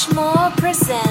Richmore presents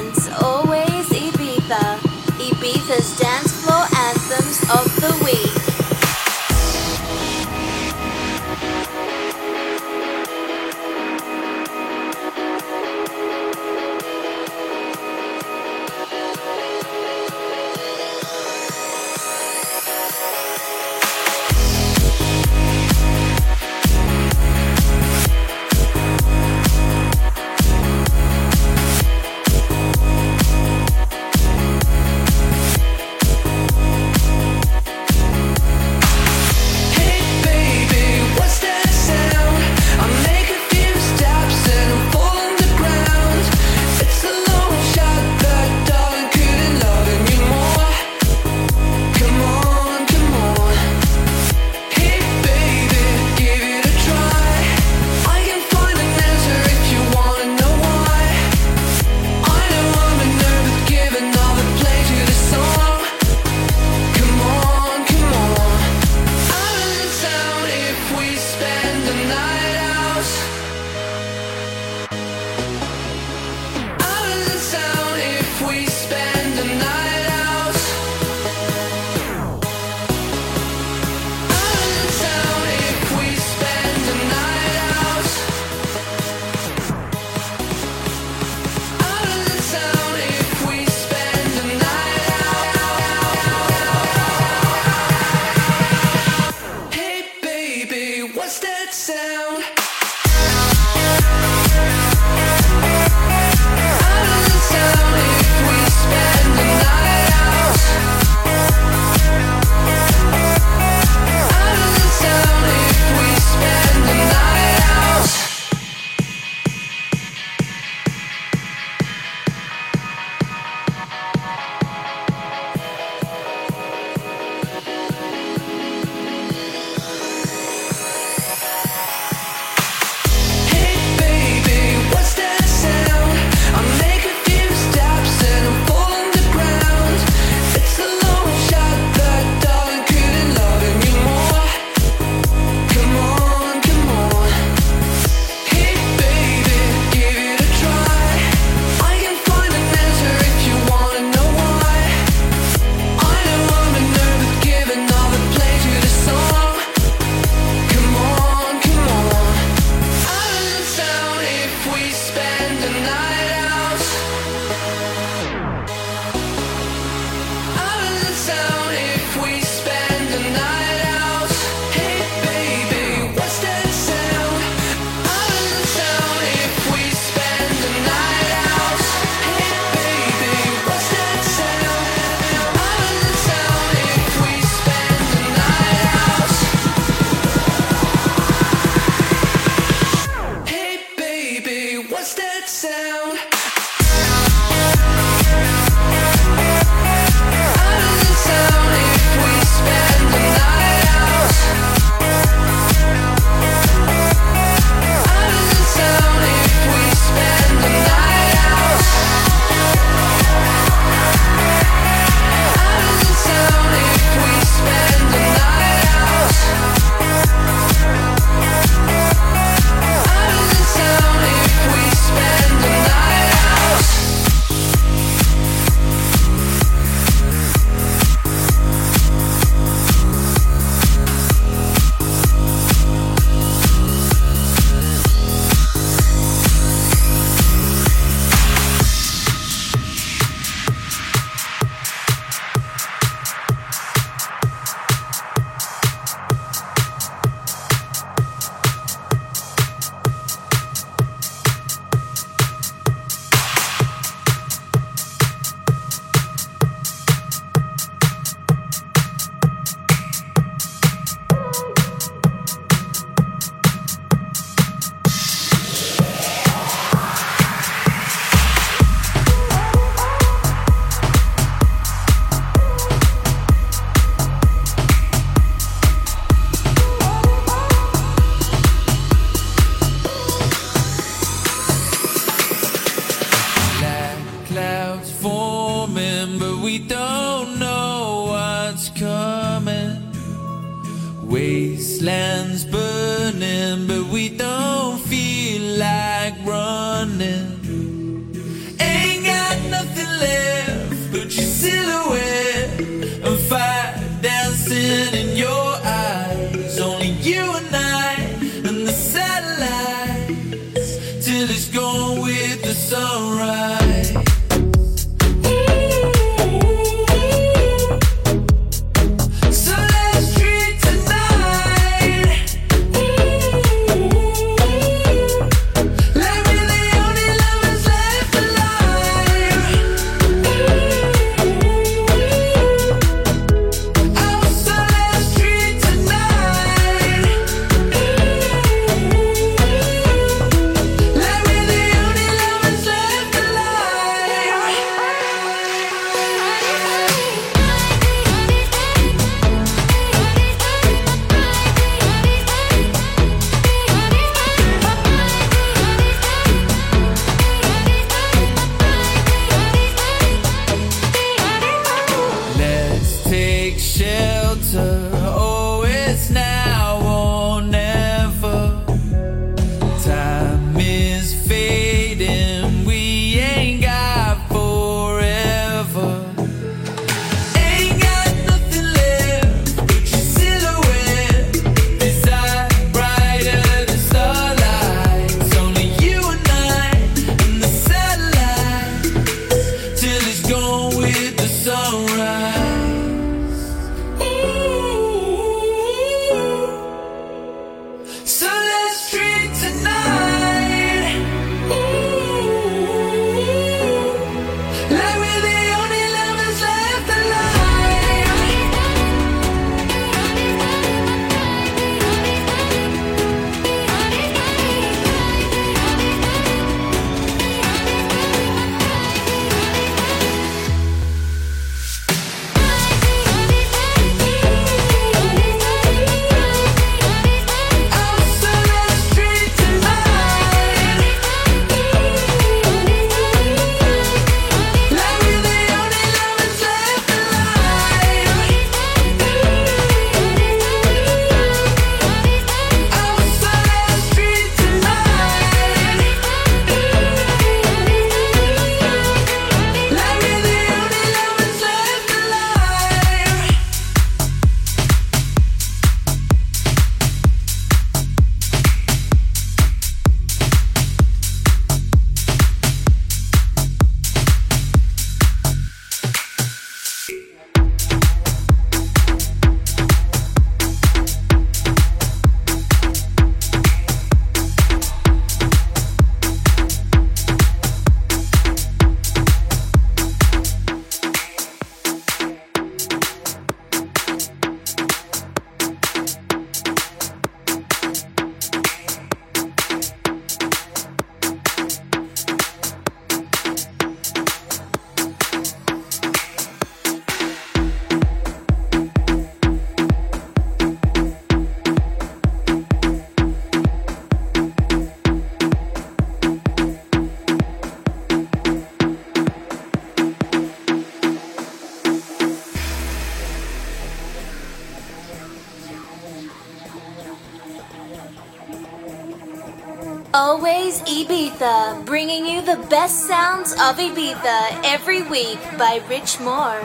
best sounds of Ibiza every week by Rich Moore.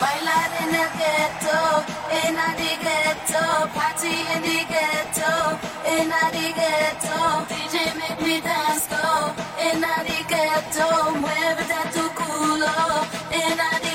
Bailar en el ghetto, en el ghetto, party in the ghetto, in the ghetto, DJ make me dance go, in the ghetto, muévete tu culo, in the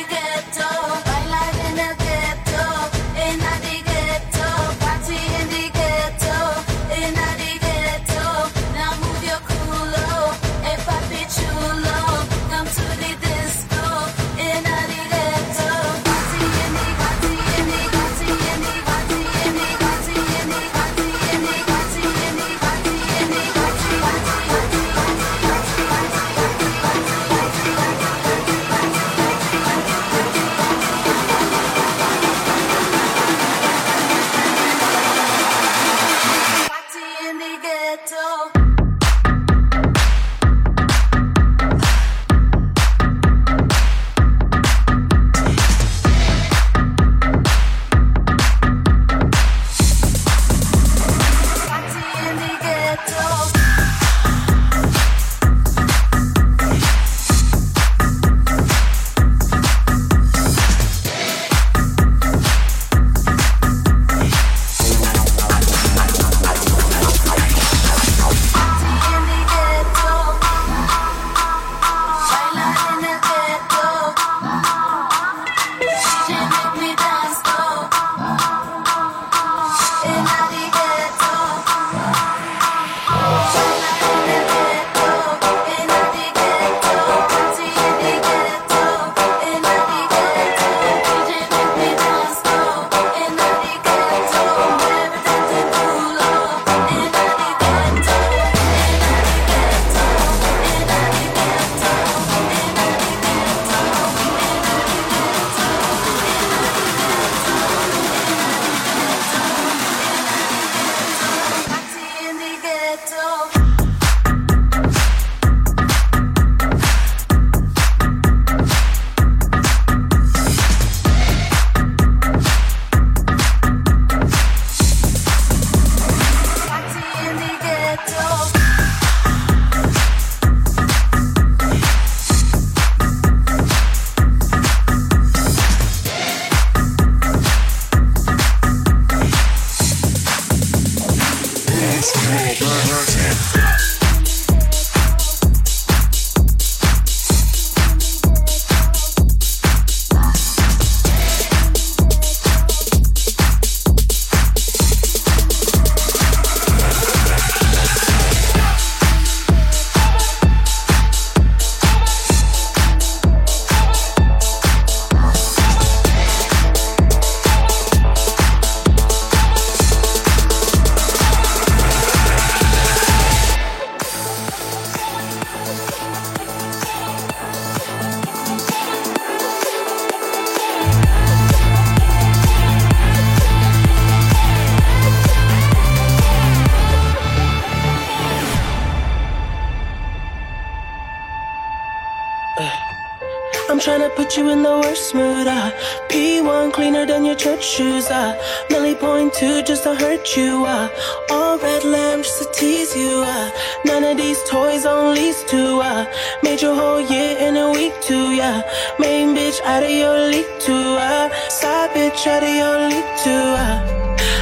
Main bitch out of your league too, uh. Side bitch out of your league too, a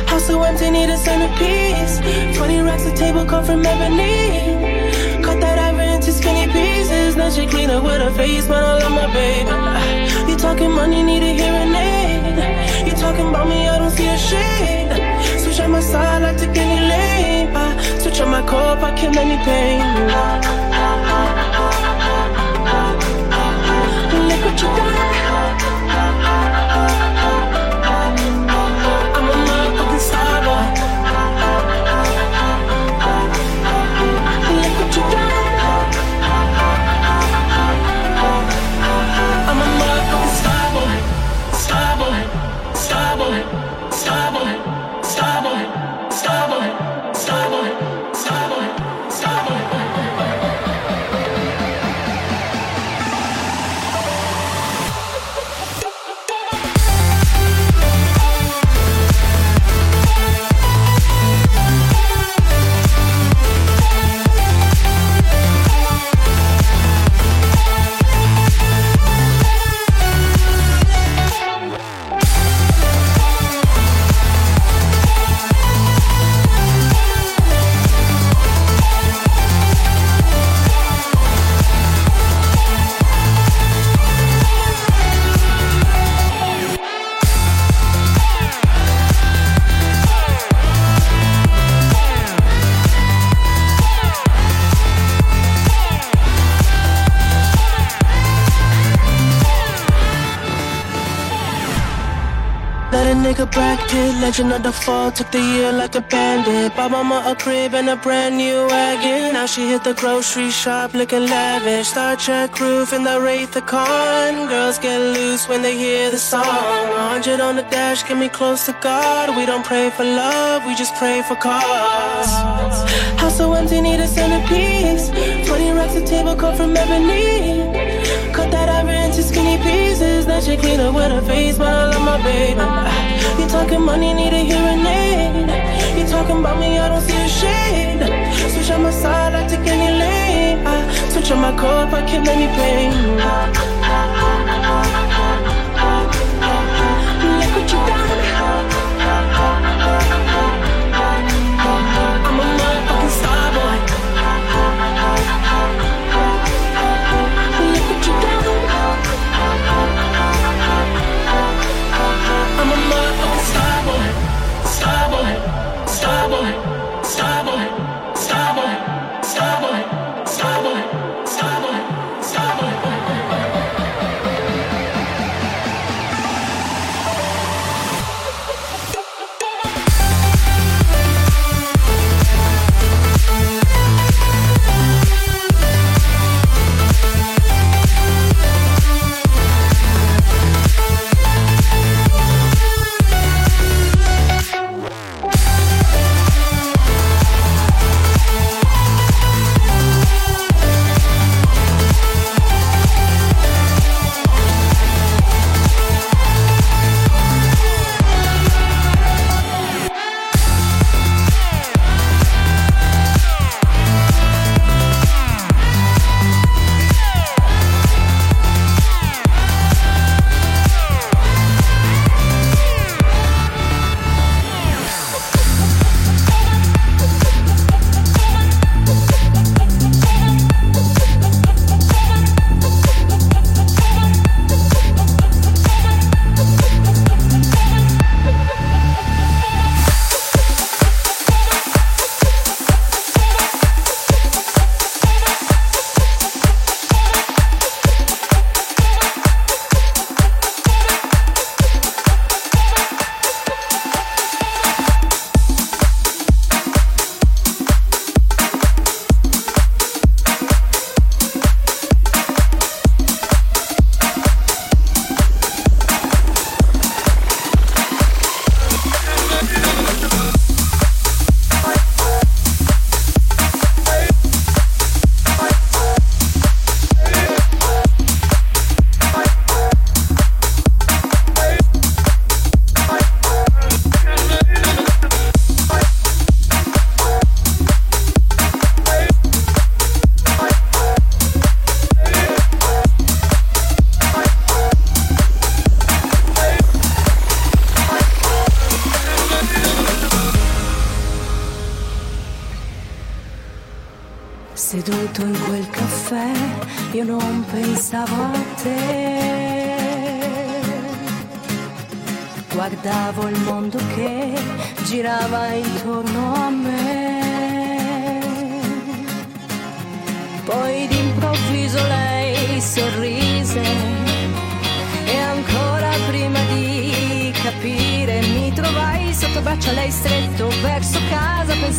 House so empty, need a centerpiece. 20 racks a table come from ebony. Cut that ivory into skinny pieces. Now she clean up with her face, but I love my baby. You talking money, need a hearing aid. You talking about me, I don't see a shade. Switch on my side, I like to get any lane. Switch on my core, I kill any pain. Uh, joy. Legend of the fall. Took the year like a bandit. Bought mama a crib and a brand new wagon. Now she hit the grocery shop looking lavish. Star Trek roof in the Wraith the Con. Girls get loose when they hear the song. 100 on the dash, get me close to God. We don't pray for love, we just pray for cause. House so empty, need a centerpiece. 20 racks of table cut from ebony. She clean up with her face, but I love my baby. You talking money, need a hearing aid. You talking about me, I don't see a shade. Switch on my side, I take any lane. I switch on my if I kill any pain. solo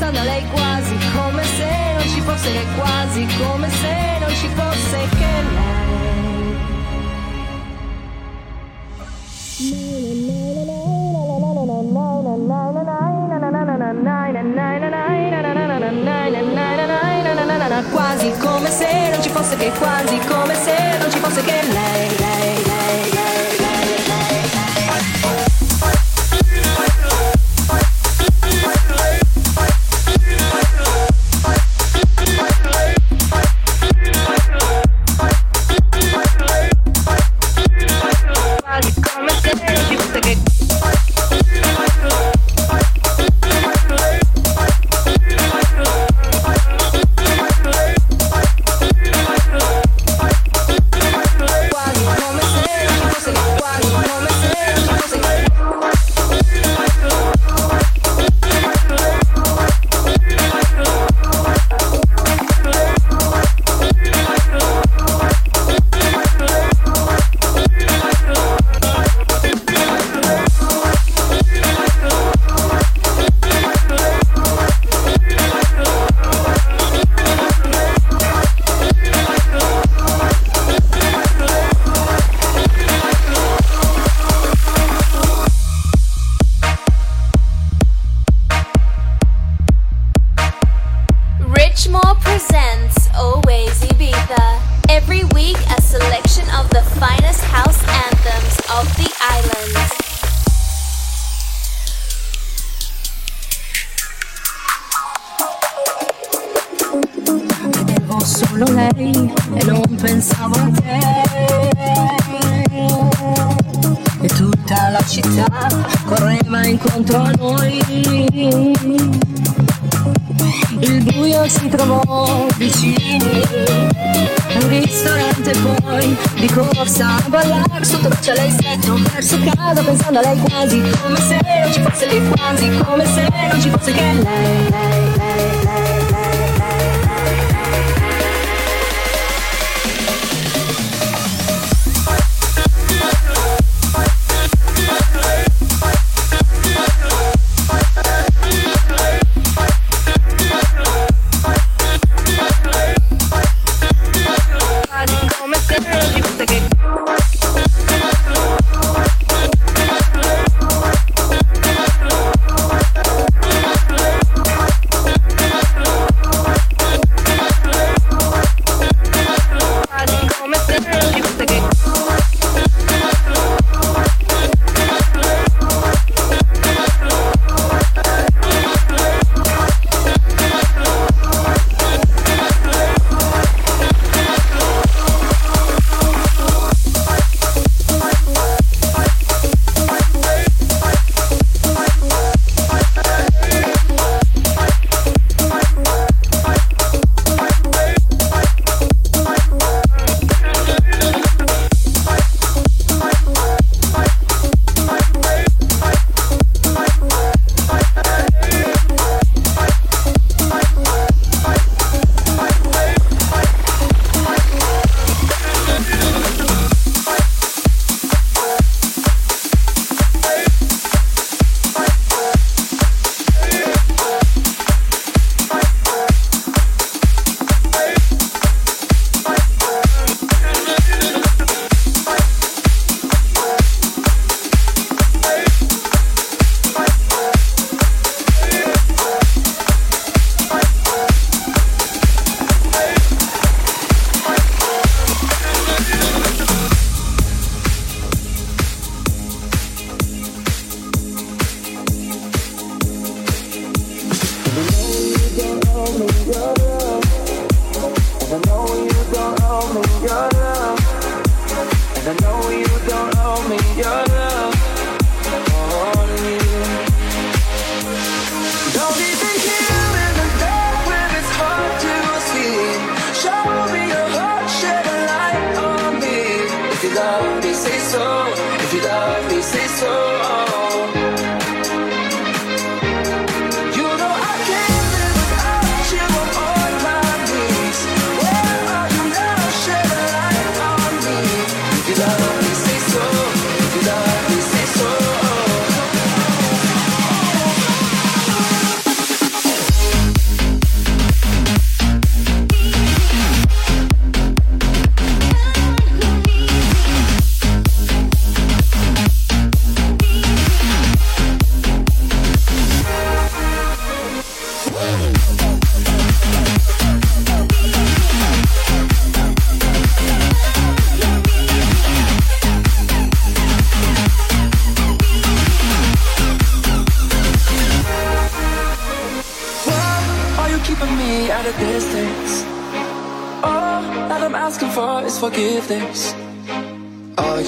lontano da lei quasi come se non ci fosse che quasi come se non ci fosse che lei. Quasi come se non ci fosse che quasi come se non ci fosse che lei. Città correva incontro a noi. Il buio si trovò vicini, un ristorante poi di corsa a ballare sotto traccia lei stretto verso casa pensando a lei quasi come se non ci fosse lì quasi come se non ci fosse che lei, lei.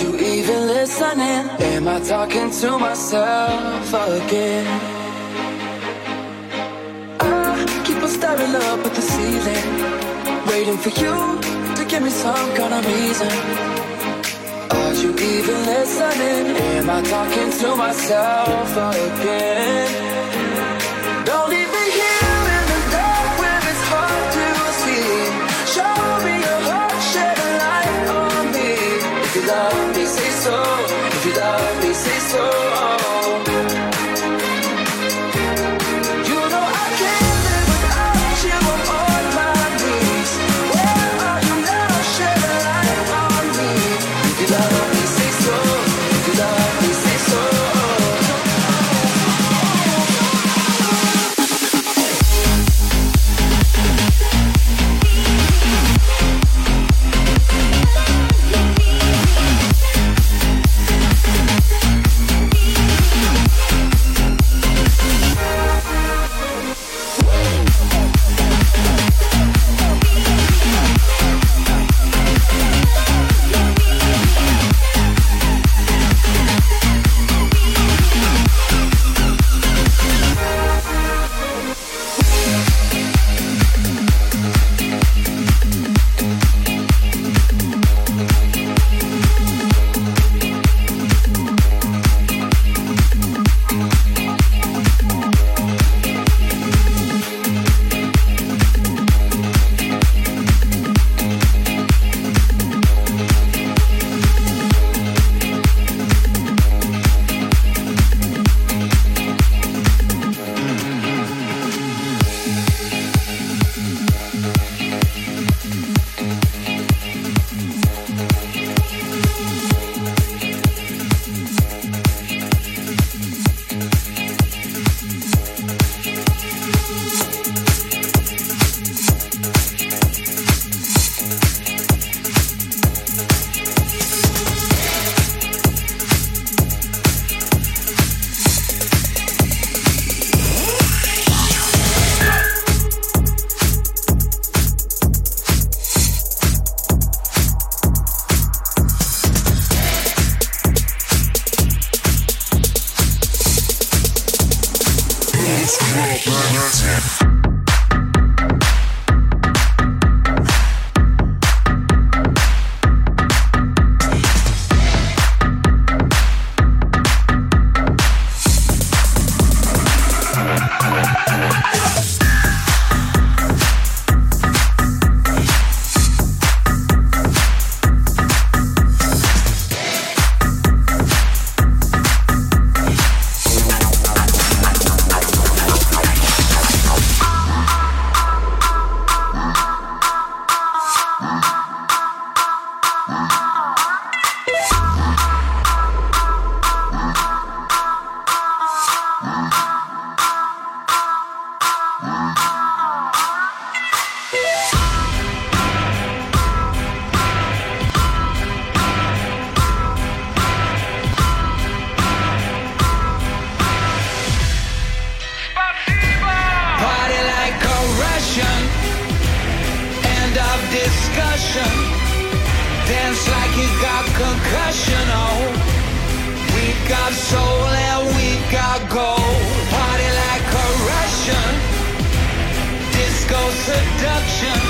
You even listening? Am I talking to myself again? I keep on staring up at the ceiling, waiting for you to give me some kind of reason. Are you even listening? Am I talking to myself again? seduction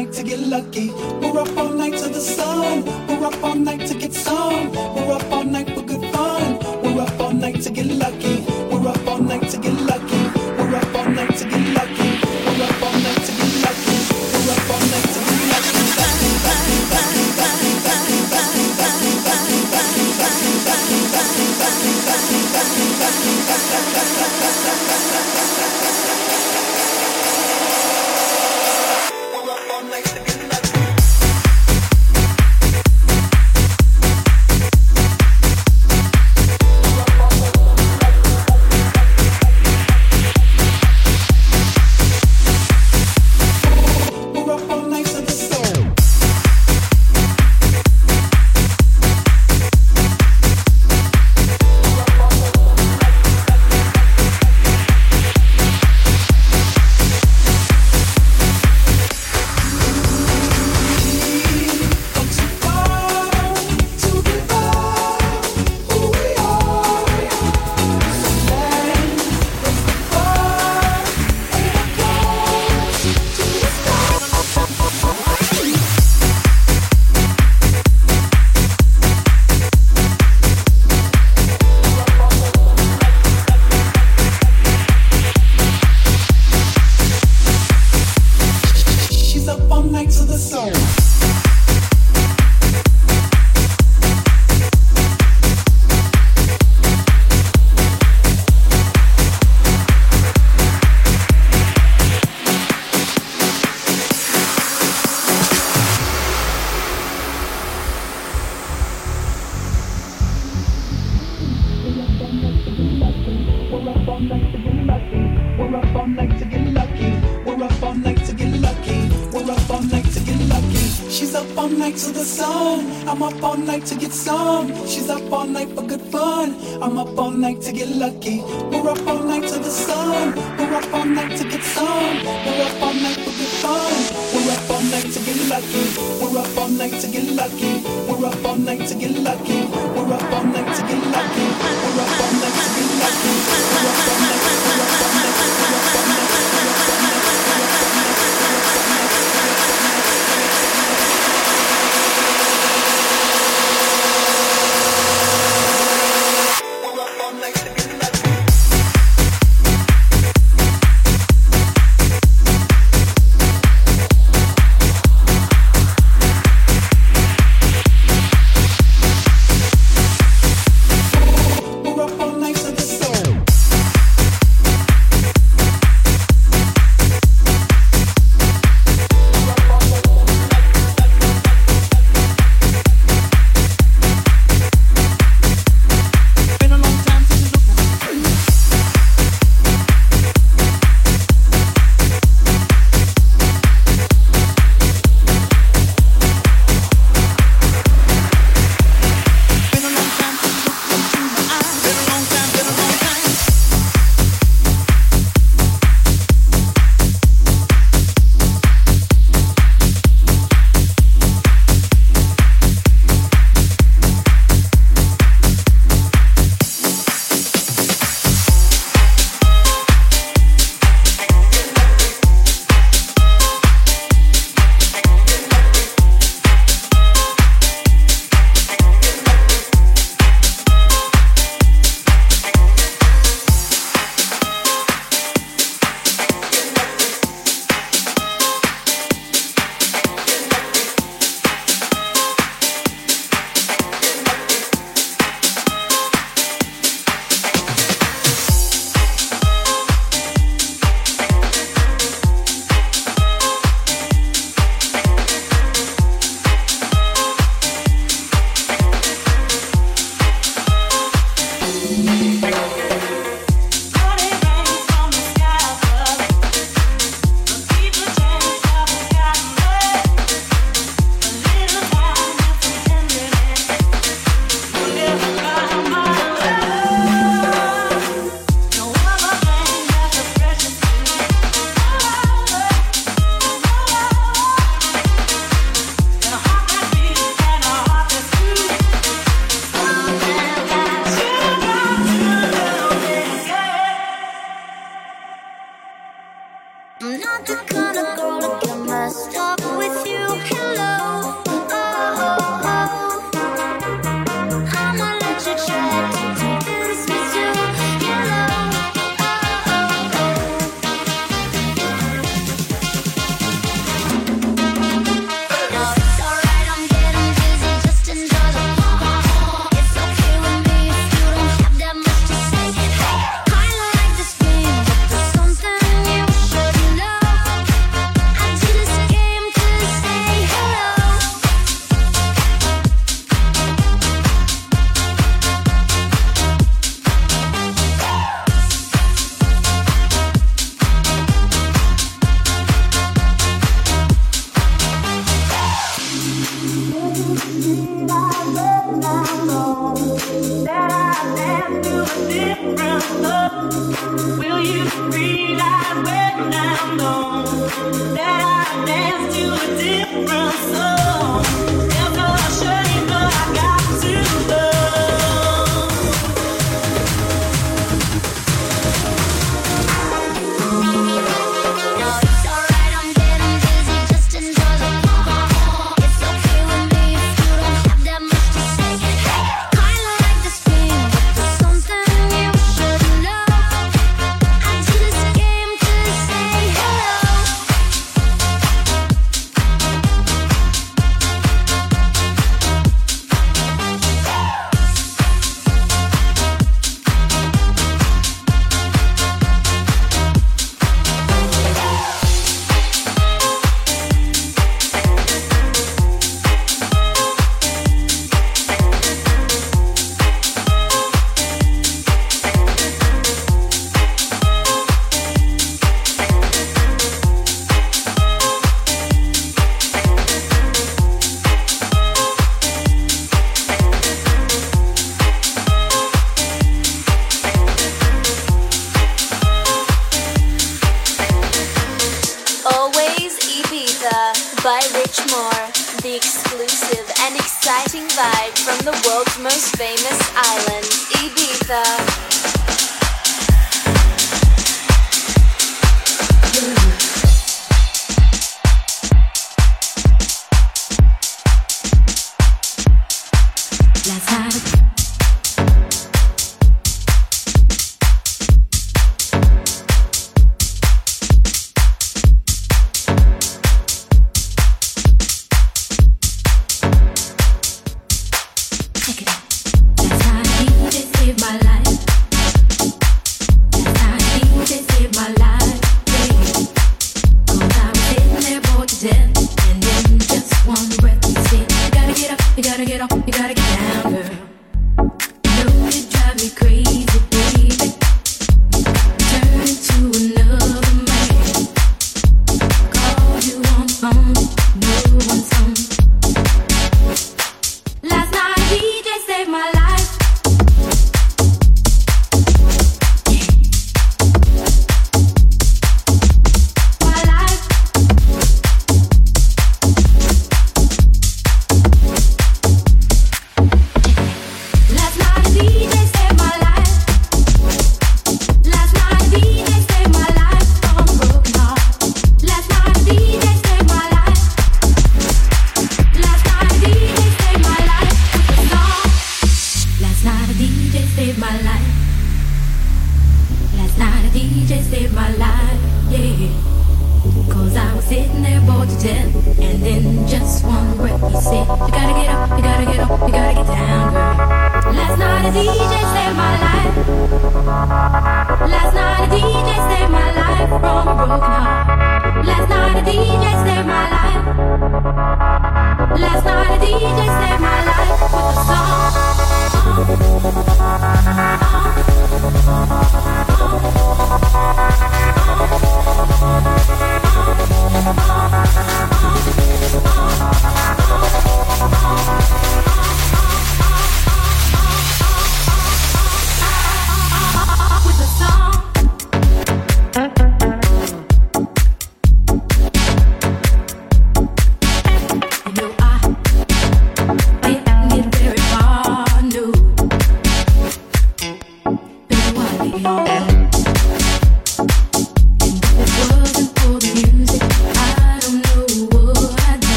night to get lucky. We're up all night to the sun.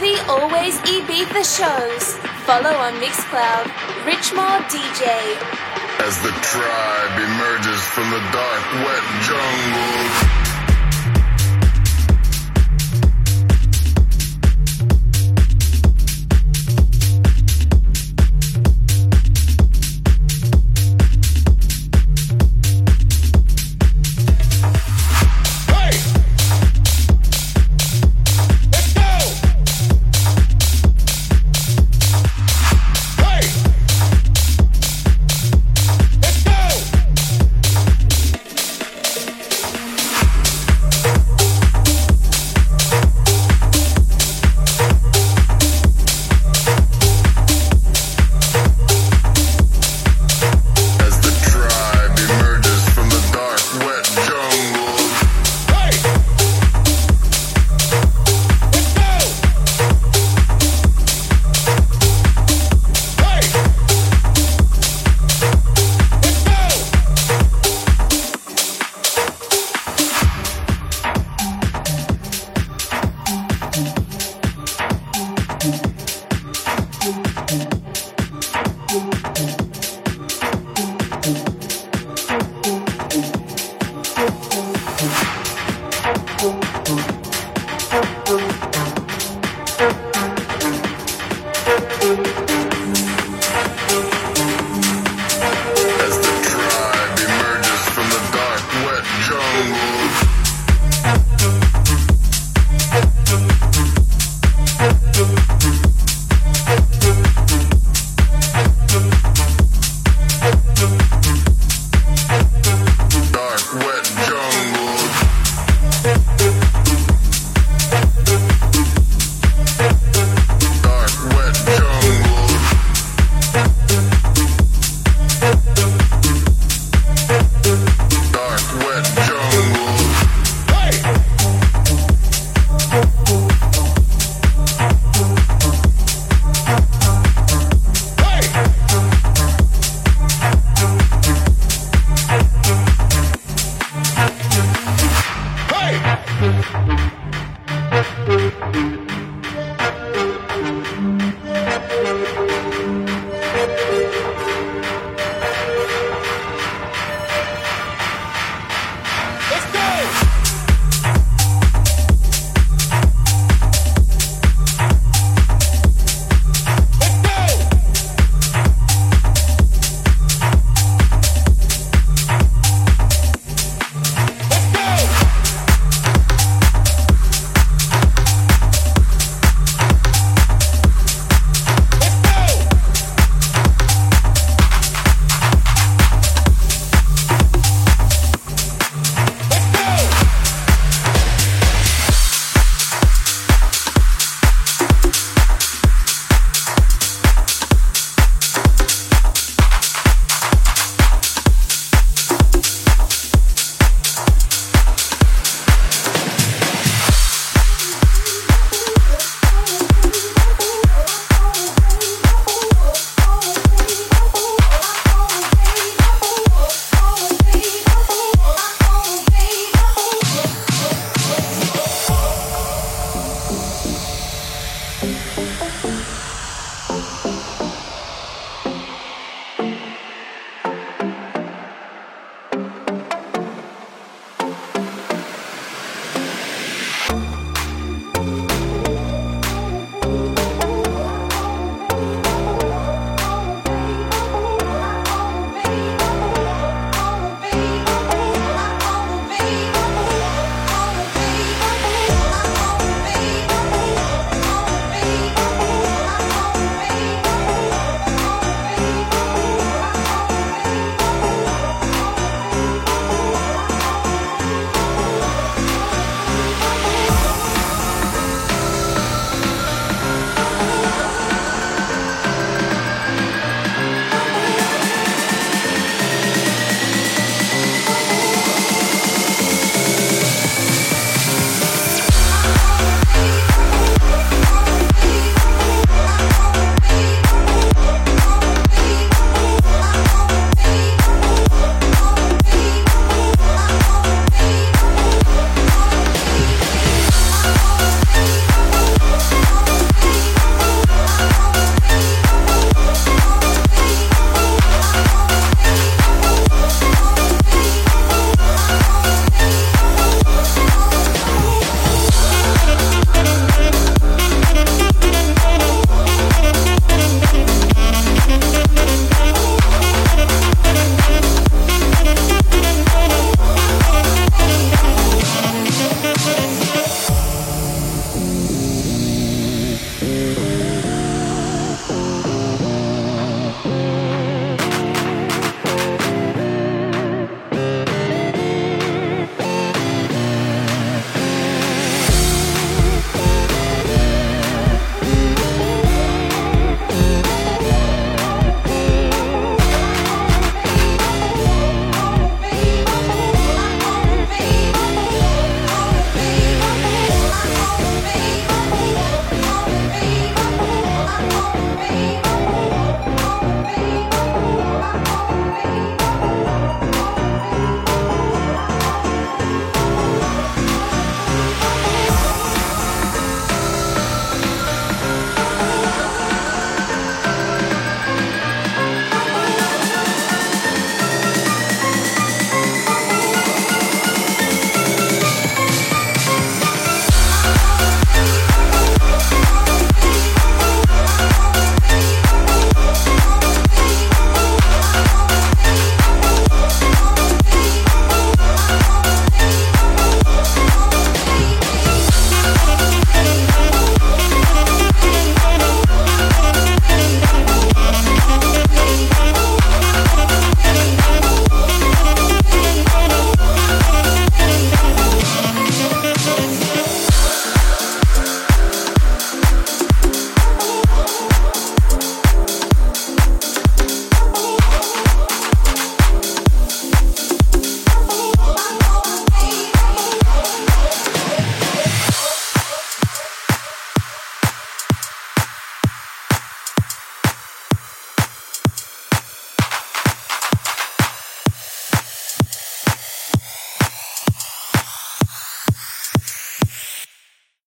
The Always Ibiza shows. Follow on Mixcloud, Richmore DJ. As the tribe emerges from the dark, wet jungle.